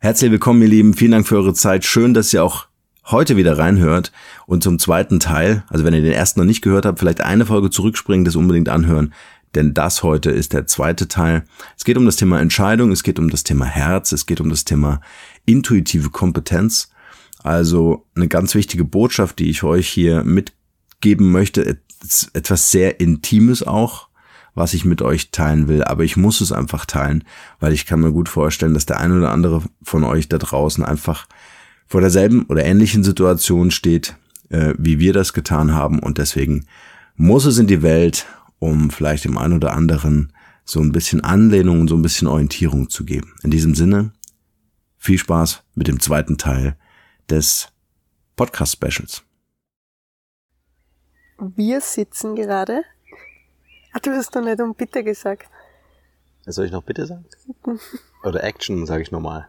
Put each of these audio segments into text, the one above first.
Herzlich willkommen, ihr Lieben. Vielen Dank für eure Zeit. Schön, dass ihr auch heute wieder reinhört und zum zweiten Teil, also wenn ihr den ersten noch nicht gehört habt, vielleicht eine Folge zurückspringen, das unbedingt anhören, denn das heute ist der zweite Teil. Es geht um das Thema Entscheidung, es geht um das Thema Herz, es geht um das Thema intuitive Kompetenz. Also eine ganz wichtige Botschaft, die ich euch hier mitgeben möchte, etwas sehr Intimes auch, was ich mit euch teilen will, aber ich muss es einfach teilen, weil ich kann mir gut vorstellen, dass der eine oder andere von euch da draußen einfach vor derselben oder ähnlichen Situation steht, äh, wie wir das getan haben und deswegen muss es in die Welt, um vielleicht dem einen oder anderen so ein bisschen Anlehnung und so ein bisschen Orientierung zu geben. In diesem Sinne, viel Spaß mit dem zweiten Teil des Podcast Specials. Wir sitzen gerade Ah, du hast doch nicht um Bitte gesagt. Soll ich noch Bitte sagen? Oder Action, sage ich nochmal.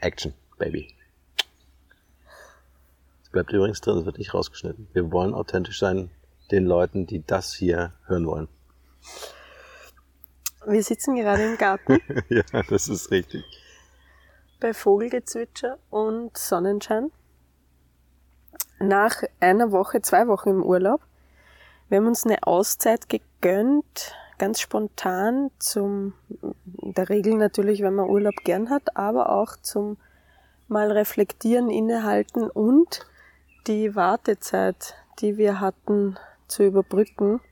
Action, Baby. Es bleibt übrigens drin, es wird nicht rausgeschnitten. Wir wollen authentisch sein den Leuten, die das hier hören wollen. Wir sitzen gerade im Garten. ja, das ist richtig. Bei Vogelgezwitscher und Sonnenschein. Nach einer Woche, zwei Wochen im Urlaub wir haben uns eine Auszeit gegönnt, ganz spontan, zum, in der Regel natürlich, wenn man Urlaub gern hat, aber auch zum mal reflektieren, innehalten und die Wartezeit, die wir hatten, zu überbrücken.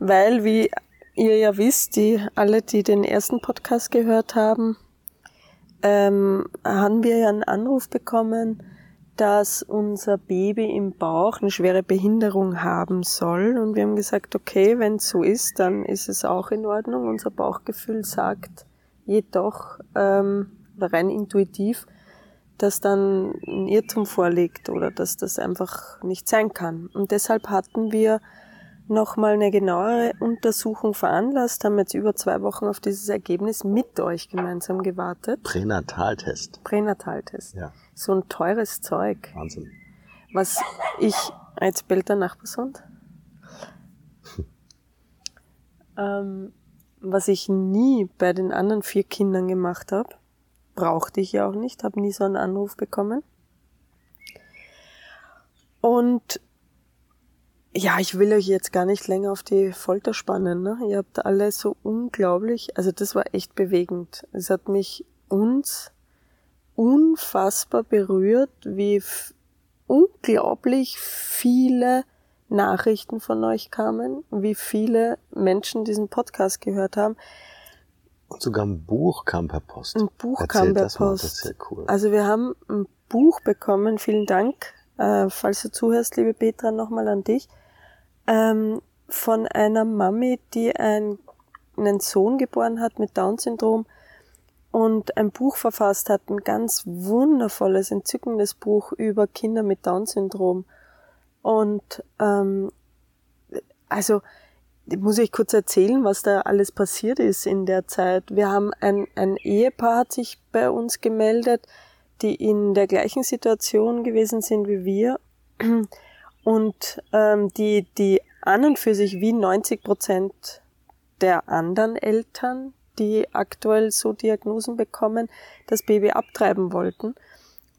Weil, wie ihr ja wisst, die alle, die den ersten Podcast gehört haben, ähm, haben wir ja einen Anruf bekommen, dass unser Baby im Bauch eine schwere Behinderung haben soll. Und wir haben gesagt, okay, wenn es so ist, dann ist es auch in Ordnung. Unser Bauchgefühl sagt jedoch, ähm, rein intuitiv, dass dann ein Irrtum vorliegt oder dass das einfach nicht sein kann. Und deshalb hatten wir nochmal eine genauere Untersuchung veranlasst, haben jetzt über zwei Wochen auf dieses Ergebnis mit euch gemeinsam gewartet. Pränataltest. Pränataltest. Ja. So ein teures Zeug. Wahnsinn. Was ich als Bild der Nachbarshund, ähm, was ich nie bei den anderen vier Kindern gemacht habe, brauchte ich ja auch nicht, habe nie so einen Anruf bekommen. Und ja, ich will euch jetzt gar nicht länger auf die Folter spannen. Ne? Ihr habt alle so unglaublich, also das war echt bewegend. Es hat mich uns unfassbar berührt, wie unglaublich viele Nachrichten von euch kamen, wie viele Menschen diesen Podcast gehört haben. Und sogar ein Buch kam per Post. Ein Buch Erzähl kam per das Post. Mal, das ist sehr cool. Also wir haben ein Buch bekommen, vielen Dank, äh, falls du zuhörst, liebe Petra, nochmal an dich ähm, von einer Mami, die ein, einen Sohn geboren hat mit Down-Syndrom und ein Buch verfasst hat, ein ganz wundervolles, entzückendes Buch über Kinder mit Down-Syndrom. Und ähm, also muss ich kurz erzählen, was da alles passiert ist in der Zeit. Wir haben ein, ein Ehepaar hat sich bei uns gemeldet, die in der gleichen Situation gewesen sind wie wir und ähm, die, die an und für sich wie 90 Prozent der anderen Eltern, die aktuell so Diagnosen bekommen, das Baby abtreiben wollten.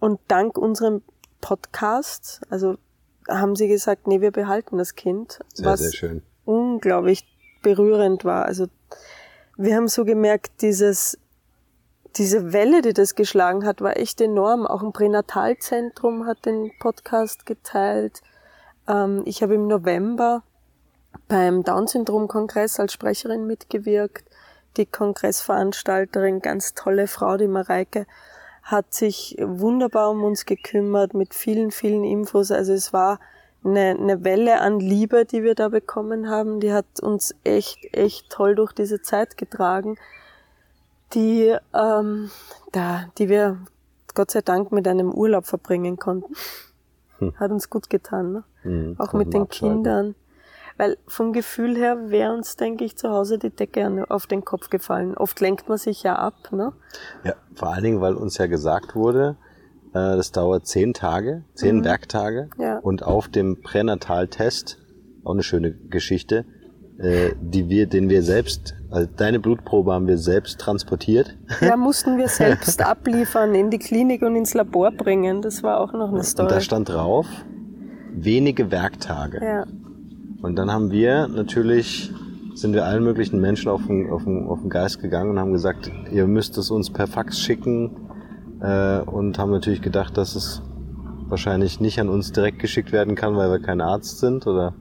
Und dank unserem Podcast, also haben sie gesagt, nee, wir behalten das Kind. Sehr, was sehr schön. unglaublich berührend war. Also wir haben so gemerkt, dieses, diese Welle, die das geschlagen hat, war echt enorm. Auch ein Pränatalzentrum hat den Podcast geteilt. Ähm, ich habe im November beim Down-Syndrom-Kongress als Sprecherin mitgewirkt. Die Kongressveranstalterin, ganz tolle Frau, die Mareike, hat sich wunderbar um uns gekümmert mit vielen, vielen Infos. Also es war eine, eine Welle an Liebe, die wir da bekommen haben. Die hat uns echt, echt toll durch diese Zeit getragen, die, ähm, da, die wir Gott sei Dank mit einem Urlaub verbringen konnten. Hm. Hat uns gut getan, ne? Mhm, Auch mit den Kindern. Weil vom Gefühl her wäre uns, denke ich, zu Hause die Decke auf den Kopf gefallen. Oft lenkt man sich ja ab, ne? Ja, vor allen Dingen, weil uns ja gesagt wurde, äh, das dauert zehn Tage, zehn mhm. Werktage. Ja. Und auf dem Pränataltest, auch eine schöne Geschichte, äh, die wir, den wir selbst, also deine Blutprobe haben wir selbst transportiert. Ja, mussten wir selbst abliefern, in die Klinik und ins Labor bringen. Das war auch noch eine Story. Und da stand drauf, wenige Werktage. ja. Und dann haben wir natürlich, sind wir allen möglichen Menschen auf den, auf den, auf den Geist gegangen und haben gesagt, ihr müsst es uns per Fax schicken äh, und haben natürlich gedacht, dass es wahrscheinlich nicht an uns direkt geschickt werden kann, weil wir kein Arzt sind oder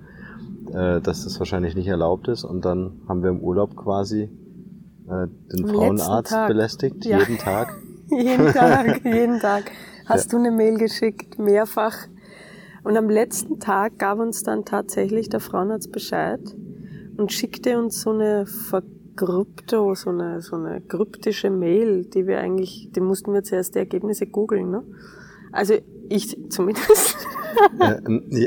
äh, dass das wahrscheinlich nicht erlaubt ist. Und dann haben wir im Urlaub quasi äh, den Am Frauenarzt belästigt, Ja. jeden Tag. Jeden Tag, jeden Tag. Hast du eine Mail geschickt, mehrfach. Und am letzten Tag gab uns dann tatsächlich der Frauenarzt Bescheid und schickte uns so eine vergrübte, so eine, so eine kryptische Mail, die wir eigentlich, die mussten wir zuerst die Ergebnisse googeln, ne? Also ich zumindest.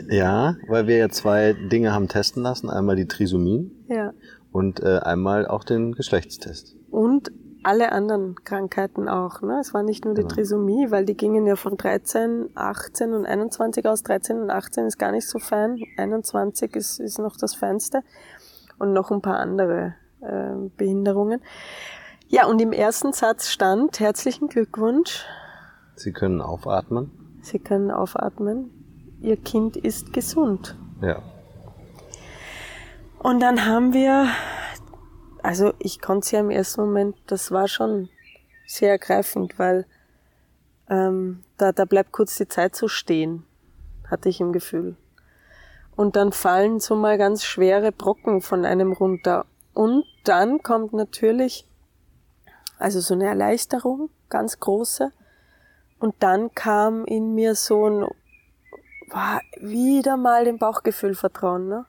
Ja, weil wir ja zwei Dinge haben testen lassen. Einmal die Trisomien ja. und äh, einmal auch den Geschlechtstest. Und alle anderen Krankheiten auch. Ne? Es war nicht nur die Genau. Trisomie, weil die gingen ja von 13, 18 und 21 aus. 13 und 18 ist gar nicht so fein. 21 ist, ist noch das Feinste. Und noch ein paar andere äh, Behinderungen. Ja, und im ersten Satz stand, herzlichen Glückwunsch, Sie können aufatmen. Sie können aufatmen, Ihr Kind ist gesund. Ja. Und dann haben wir, also ich konnte es ja im ersten Moment, das war schon sehr ergreifend, weil ähm, da, da bleibt kurz die Zeit so stehen, hatte ich im Gefühl. Und dann fallen so mal ganz schwere Brocken von einem runter. Und dann kommt natürlich, also so eine Erleichterung, ganz große. Und dann kam in mir so ein, war wieder mal dem Bauchgefühl vertrauen, ne?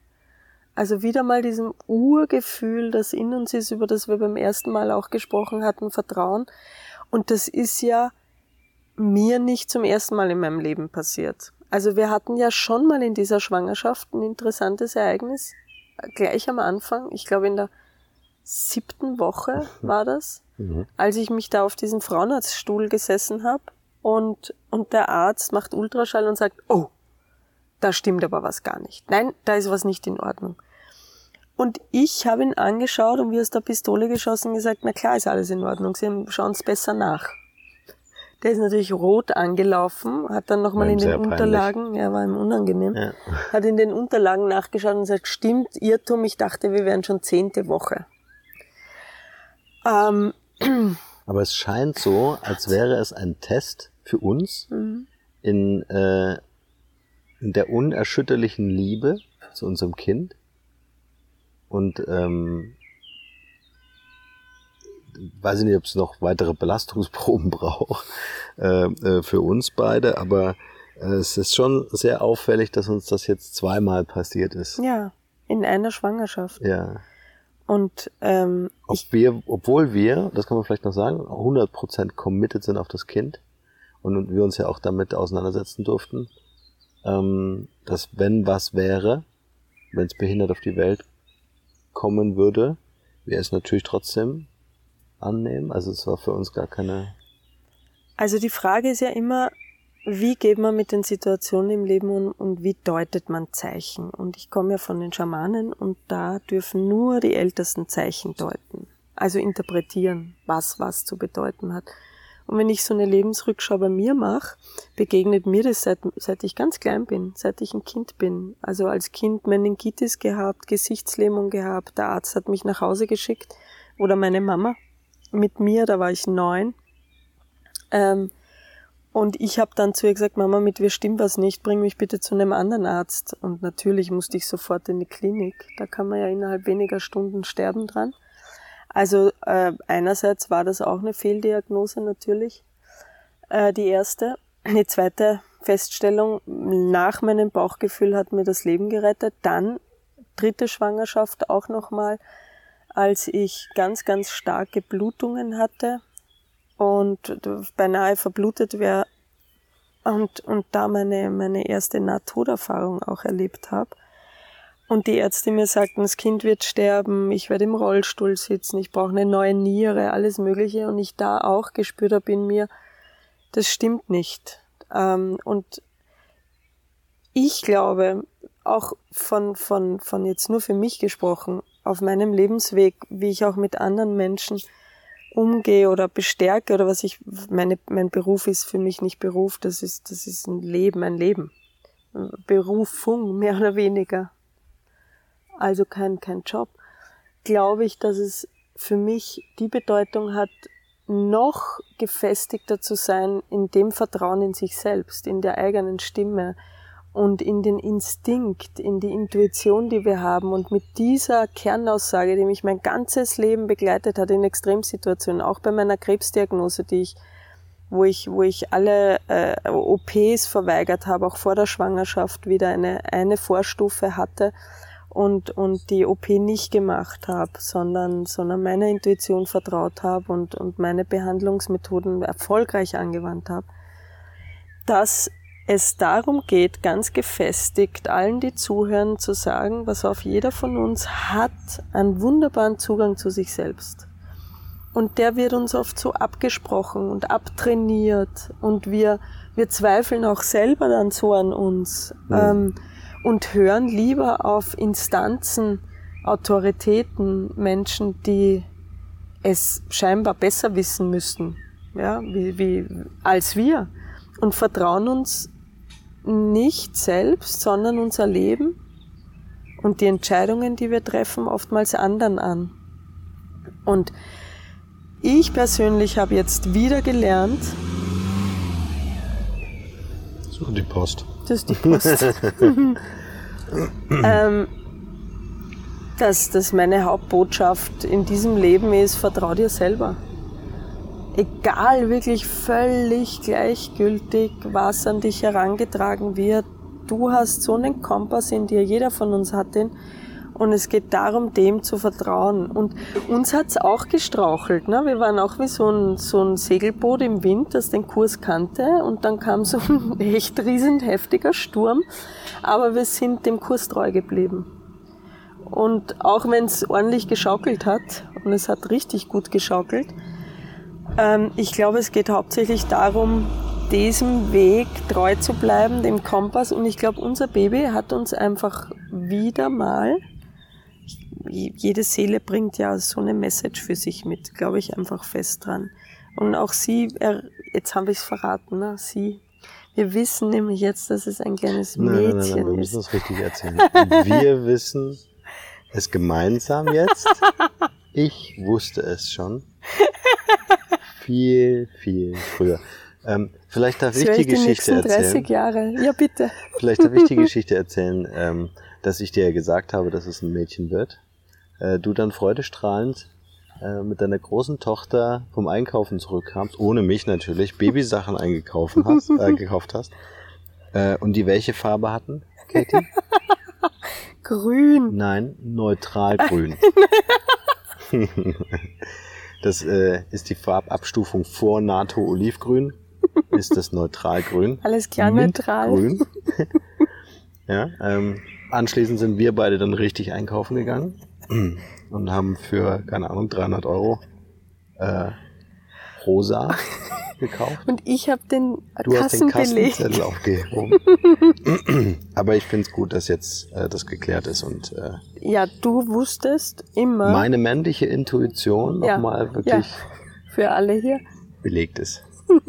Also wieder mal diesem Urgefühl, das in uns ist, über das wir beim ersten Mal auch gesprochen hatten, Vertrauen. Und das ist ja mir nicht zum ersten Mal in meinem Leben passiert. Also wir hatten ja schon mal in dieser Schwangerschaft ein interessantes Ereignis, gleich am Anfang, ich glaube in der siebten Woche war das, Mhm. als ich mich da auf diesen Frauenarztstuhl gesessen habe und, und der Arzt macht Ultraschall und sagt, oh, da stimmt aber was gar nicht. Nein, da ist was nicht in Ordnung. Und ich habe ihn angeschaut und wie aus der Pistole geschossen und gesagt, na klar ist alles in Ordnung, Sie schauen es besser nach. Der ist natürlich rot angelaufen, hat dann nochmal in den sehr peinlich. Unterlagen, ja, war ihm unangenehm, Ja. hat in den Unterlagen nachgeschaut und sagt, stimmt, Irrtum, ich dachte, wir wären schon zehnte Woche. Ähm, Aber es scheint so, als wäre es ein Test für uns mhm. in, äh, in der unerschütterlichen Liebe zu unserem Kind. Und ähm, weiß ich nicht, ob es noch weitere Belastungsproben braucht äh, äh, für uns beide, aber äh, es ist schon sehr auffällig, dass uns das jetzt zweimal passiert ist. ja, in einer Schwangerschaft. Ja. Und ähm, Ob wir, obwohl wir, das kann man vielleicht noch sagen, 100% committed sind auf das Kind und wir uns ja auch damit auseinandersetzen durften, ähm, dass wenn was wäre, wenn es behindert auf die Welt kommen würde, wir es natürlich trotzdem annehmen. Also es war für uns gar keine. Also die Frage ist ja immer, wie geht man mit den Situationen im Leben um und wie deutet man Zeichen? Und ich komme ja von den Schamanen und da dürfen nur die ältesten Zeichen deuten. Also interpretieren, was was zu bedeuten hat. Und wenn ich so eine Lebensrückschau bei mir mache, begegnet mir das seit, seit ich ganz klein bin, seit ich ein Kind bin. Also als Kind Meningitis gehabt, Gesichtslähmung gehabt, der Arzt hat mich nach Hause geschickt oder meine Mama mit mir, da war ich neun. Ähm, und ich habe dann zu ihr gesagt, Mama, mit mir stimmt was nicht, bring mich bitte zu einem anderen Arzt. Und natürlich musste ich sofort in die Klinik. Da kann man ja innerhalb weniger Stunden sterben dran. Also äh, einerseits war das auch eine Fehldiagnose natürlich, äh, die erste. Die zweite Feststellung, nach meinem Bauchgefühl hat mir das Leben gerettet. Dann dritte Schwangerschaft auch nochmal, als ich ganz, ganz starke Blutungen hatte und beinahe verblutet wäre und, und da meine, meine erste Nahtoderfahrung auch erlebt habe. Und die Ärzte mir sagten, das Kind wird sterben, ich werde im Rollstuhl sitzen, ich brauche eine neue Niere, alles Mögliche. Und ich da auch gespürt habe in mir, das stimmt nicht. Ähm, und ich glaube, auch von, von, von jetzt nur für mich gesprochen, auf meinem Lebensweg, wie ich auch mit anderen Menschen umgehe oder bestärke oder was ich, meine, mein Beruf ist für mich nicht Beruf, das ist, das ist ein Leben, ein Leben. Berufung, mehr oder weniger. Also kein, kein Job. Glaube ich, dass es für mich die Bedeutung hat, noch gefestigter zu sein in dem Vertrauen in sich selbst, in der eigenen Stimme und in den Instinkt, in die Intuition, die wir haben. Und mit dieser Kernaussage, die mich mein ganzes Leben begleitet hat in Extremsituationen, auch bei meiner Krebsdiagnose, die ich, wo ich, wo ich alle äh, OPs verweigert habe, auch vor der Schwangerschaft wieder eine, eine Vorstufe hatte, und, und die OP nicht gemacht habe, sondern, sondern meiner Intuition vertraut habe und, und meine Behandlungsmethoden erfolgreich angewandt habe, dass es darum geht, ganz gefestigt allen, die zuhören, zu sagen, was auf jeder von uns hat einen wunderbaren Zugang zu sich selbst. Und der wird uns oft so abgesprochen und abtrainiert und wir, wir zweifeln auch selber dann so an uns. Mhm. Ähm, und hören lieber auf Instanzen, Autoritäten, Menschen, die es scheinbar besser wissen müssten, ja, wie, wie, als wir und vertrauen uns nicht selbst, sondern unser Leben und die Entscheidungen, die wir treffen, oftmals anderen an. Und ich persönlich habe jetzt wieder gelernt. So die Post. Das ist die Post. ähm, dass das meine Hauptbotschaft in diesem Leben ist, vertrau dir selber. Egal, wirklich völlig gleichgültig, was an dich herangetragen wird, du hast so einen Kompass in dir, jeder von uns hat den, und es geht darum, dem zu vertrauen. Und uns hat's auch gestrauchelt. Ne? Wir waren auch wie so ein, so ein Segelboot im Wind, das den Kurs kannte. Und dann kam so ein echt riesen heftiger Sturm. Aber wir sind dem Kurs treu geblieben. Und auch wenn es ordentlich geschaukelt hat, und es hat richtig gut geschaukelt, ähm, ich glaube, es geht hauptsächlich darum, diesem Weg treu zu bleiben, dem Kompass. Und ich glaube, unser Baby hat uns einfach wieder mal jede Seele bringt ja so eine Message für sich mit, glaube ich einfach fest dran. Und auch sie, jetzt habe ich es verraten, ne? sie, wir wissen nämlich jetzt, dass es ein kleines Mädchen nein, nein, nein, nein, wir müssen es richtig erzählen. Wir wissen es gemeinsam jetzt. Ich wusste es schon. Viel, viel früher. Ähm, vielleicht darf das ich die, die Geschichte erzählen. 30 Jahre. Ja, bitte. Vielleicht darf ich die Geschichte erzählen, ähm, dass ich dir ja gesagt habe, dass es ein Mädchen wird äh, du dann freudestrahlend äh, mit deiner großen Tochter vom Einkaufen zurückkamst, ohne mich natürlich, Babysachen eingekauft hast, äh, gekauft hast. Äh, und die welche Farbe hatten, Katie? grün. Nein, neutral grün. das äh, ist die Farbabstufung vor NATO Olivgrün. Ist das neutral grün? Alles klar, neutral. Grün. ja, ähm, anschließend sind wir beide dann richtig einkaufen gegangen und haben für, keine Ahnung, 300 Euro äh, rosa gekauft. Und ich habe den du hast den Kassenzettel aufgehoben. Aber ich finde es gut, dass jetzt äh, das geklärt ist und äh, ja, du wusstest immer. Meine männliche Intuition nochmal ja, wirklich ja, für alle hier belegt ist. das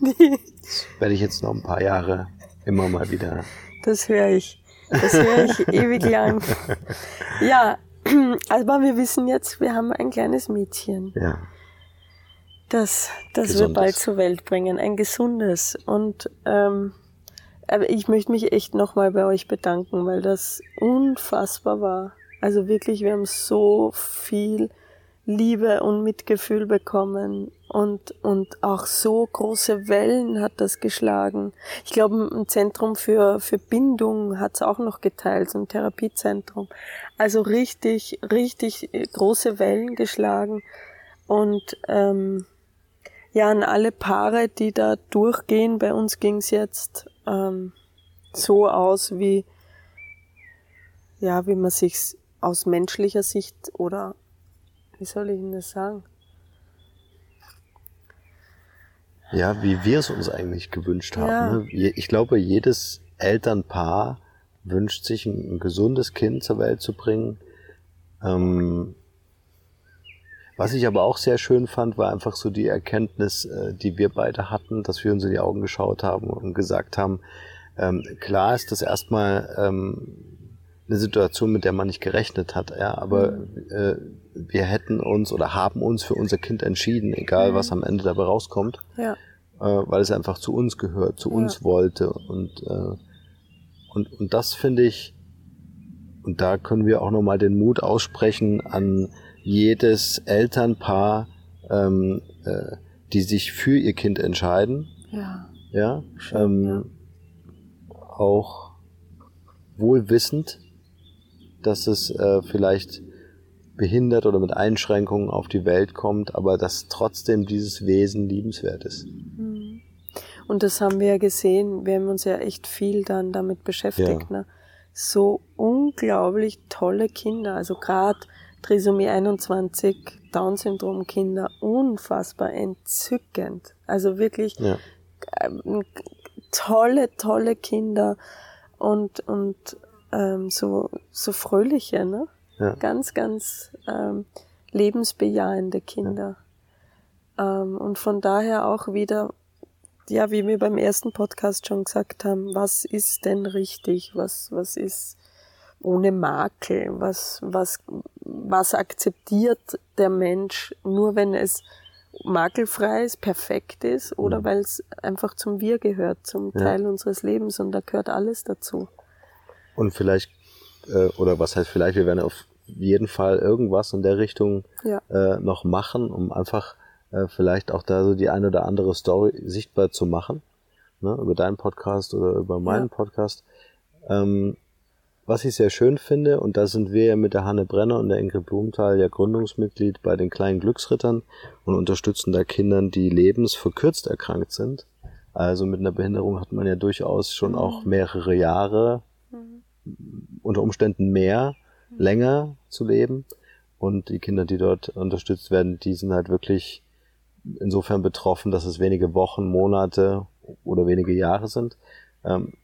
werde ich jetzt noch ein paar Jahre immer mal wieder. Das höre ich. Das höre ich ewig lang. Ja, aber wir wissen jetzt, wir haben ein kleines Mädchen. Ja. Das, das wir bald zur Welt bringen. Ein gesundes. Und ähm, aber ich möchte mich echt nochmal bei euch bedanken, weil das unfassbar war. Also wirklich, wir haben so viel Liebe und Mitgefühl bekommen und, und auch so große Wellen hat das geschlagen. Ich glaube, ein Zentrum für, für Bindung hat es auch noch geteilt, so ein Therapiezentrum. Also richtig, richtig große Wellen geschlagen und ähm, ja, an alle Paare, die da durchgehen, bei uns ging es jetzt ähm, so aus, wie ja, wie man sich's aus menschlicher Sicht oder wie soll ich Ihnen das sagen? Ja, wie wir es uns eigentlich gewünscht haben. Ja. Ne? Ich glaube, jedes Elternpaar wünscht sich ein, ein, gesundes Kind zur Welt zu bringen, Ähm, was ich aber auch sehr schön fand, war einfach so die Erkenntnis, äh, die wir beide hatten, dass wir uns in die Augen geschaut haben und gesagt haben, ähm, klar ist das erstmal ähm, eine Situation, mit der man nicht gerechnet hat, ja, aber mhm. äh, wir hätten uns oder haben uns für unser Kind entschieden, egal mhm. was am Ende dabei rauskommt, ja. äh, weil es einfach zu uns gehört, zu ja. uns wollte und äh, und und das finde ich und da können wir auch nochmal den Mut aussprechen an jedes Elternpaar, ähm, äh, die sich für ihr Kind entscheiden. Ja. Ja. Schön, ähm, ja. Auch wohl wissend, dass es äh, vielleicht behindert oder mit Einschränkungen auf die Welt kommt, aber dass trotzdem dieses Wesen liebenswert ist. Mhm. Und das haben wir ja gesehen. Wir haben uns ja echt viel dann damit beschäftigt. Ja. Ne? So unglaublich tolle Kinder. Also gerade Trisomie 21, Down-Syndrom-Kinder, unfassbar entzückend. Also wirklich ja. ähm, tolle, tolle Kinder und, und ähm, so, so fröhliche, ne? Ja. Ganz, ganz ähm, lebensbejahende Kinder. Ja. Ähm, und von daher auch wieder, ja, wie wir beim ersten Podcast schon gesagt haben, was ist denn richtig? Was, was ist ohne Makel? Was, was, was akzeptiert der Mensch nur, wenn es makelfrei ist, perfekt ist oder mhm. weil es einfach zum Wir gehört, zum ja. Teil unseres Lebens und da gehört alles dazu. Und vielleicht, äh, oder was heißt vielleicht, wir werden auf jeden Fall irgendwas in der Richtung ja. äh, noch machen, um einfach äh, vielleicht auch da so die eine oder andere Story sichtbar zu machen, ne, über deinen Podcast oder über meinen ja. Podcast. Ähm, was ich sehr schön finde, und da sind wir ja mit der Hanne Brenner und der Ingrid Blumenthal ja Gründungsmitglied bei den kleinen Glücksrittern und unterstützen da Kindern, die lebensverkürzt erkrankt sind. Also mit einer Behinderung hat man ja durchaus schon mhm. auch mehrere Jahre, mhm. Unter Umständen mehr, mhm. länger zu leben. Und die Kinder, die dort unterstützt werden, die sind halt wirklich insofern betroffen, dass es wenige Wochen, Monate oder wenige Jahre sind. Ähm,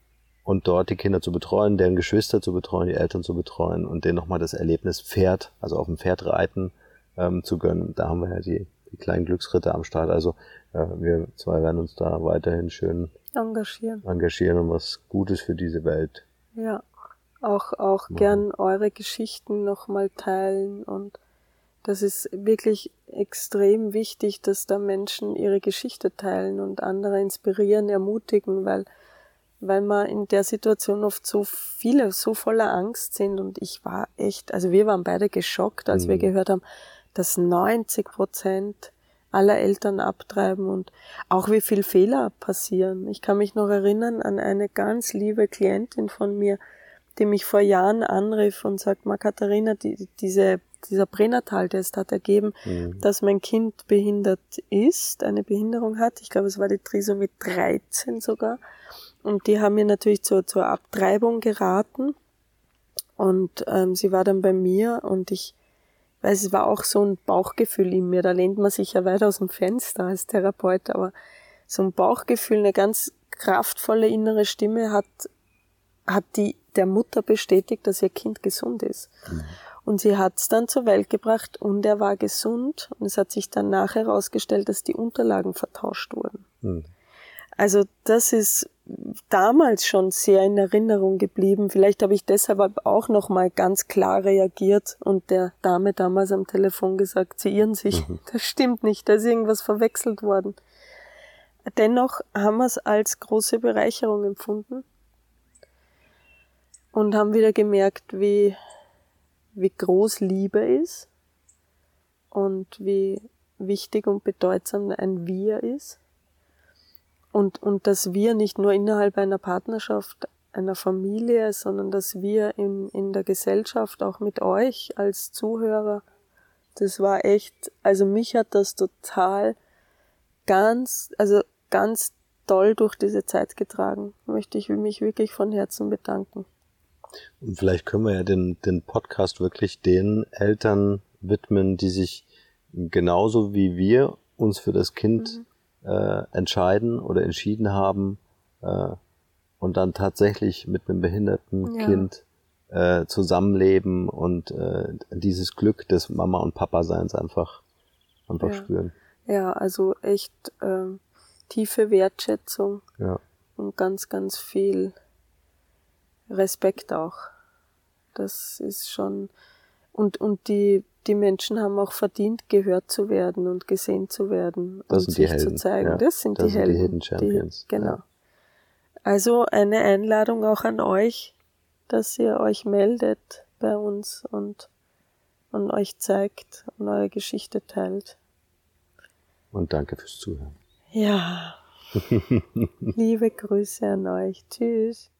und dort die Kinder zu betreuen, deren Geschwister zu betreuen, die Eltern zu betreuen und denen nochmal das Erlebnis Pferd, also auf dem Pferd reiten, ähm, zu gönnen. Da haben wir ja die, die kleinen Glücksritter am Start. Also äh, wir zwei werden uns da weiterhin schön engagieren, engagieren und was Gutes für diese Welt. Ja, auch, auch machen. gern eure Geschichten nochmal teilen und das ist wirklich extrem wichtig, dass da Menschen ihre Geschichte teilen und andere inspirieren, ermutigen, weil weil man in der Situation oft so viele, so voller Angst sind und ich war echt, also wir waren beide geschockt, als mhm. wir gehört haben, dass 90 Prozent aller Eltern abtreiben und auch wie viel Fehler passieren. Ich kann mich noch erinnern an eine ganz liebe Klientin von mir, die mich vor Jahren anrief und sagt, Ma Katharina, die, diese, dieser Pränataltest hat ergeben, mhm. dass mein Kind behindert ist, eine Behinderung hat. Ich glaube, es war die Trisomie 13 sogar. Und die haben mir natürlich zur, zur Abtreibung geraten. Und ähm, sie war dann bei mir und ich weiß, es war auch so ein Bauchgefühl in mir. Da lehnt man sich ja weit aus dem Fenster als Therapeut, aber so ein Bauchgefühl, eine ganz kraftvolle innere Stimme hat, hat die der Mutter bestätigt, dass ihr Kind gesund ist. Mhm. Und sie hat es dann zur Welt gebracht und er war gesund. Und es hat sich dann nachher herausgestellt, dass die Unterlagen vertauscht wurden. Mhm. Also das ist damals schon sehr in Erinnerung geblieben. Vielleicht habe ich deshalb auch noch mal ganz klar reagiert und der Dame damals am Telefon gesagt, sie irren sich. Mhm. Das stimmt nicht, da ist irgendwas verwechselt worden. Dennoch haben wir es als große Bereicherung empfunden und haben wieder gemerkt, wie, wie groß Liebe ist und wie wichtig und bedeutsam ein Wir ist und, und dass wir nicht nur innerhalb einer Partnerschaft, einer Familie, sondern dass wir in, in der Gesellschaft auch mit euch als Zuhörer, das war echt, also mich hat das total ganz, also ganz toll durch diese Zeit getragen. Möchte ich mich wirklich von Herzen bedanken. Und vielleicht können wir ja den, den Podcast wirklich den Eltern widmen, die sich genauso wie wir uns für das Kind mhm äh, entscheiden oder entschieden haben äh, und dann tatsächlich mit einem behinderten ja. Kind äh, Zusammenleben und äh, dieses Glück des Mama und Papa Seins einfach einfach Ja. spüren. Ja, also echt ähm, tiefe Wertschätzung Ja. und ganz, ganz viel Respekt auch. Das ist schon und und die die Menschen haben auch verdient, gehört zu werden und gesehen zu werden Das und sind die sich Helden, zu zeigen. ja. Das sind Das die sind die Helden. Hidden Champions, genau. ja. Also eine Einladung auch an euch, dass ihr euch meldet bei uns und und euch zeigt und eure Geschichte teilt. Und danke fürs Zuhören. Ja. Liebe Grüße an euch. Tschüss.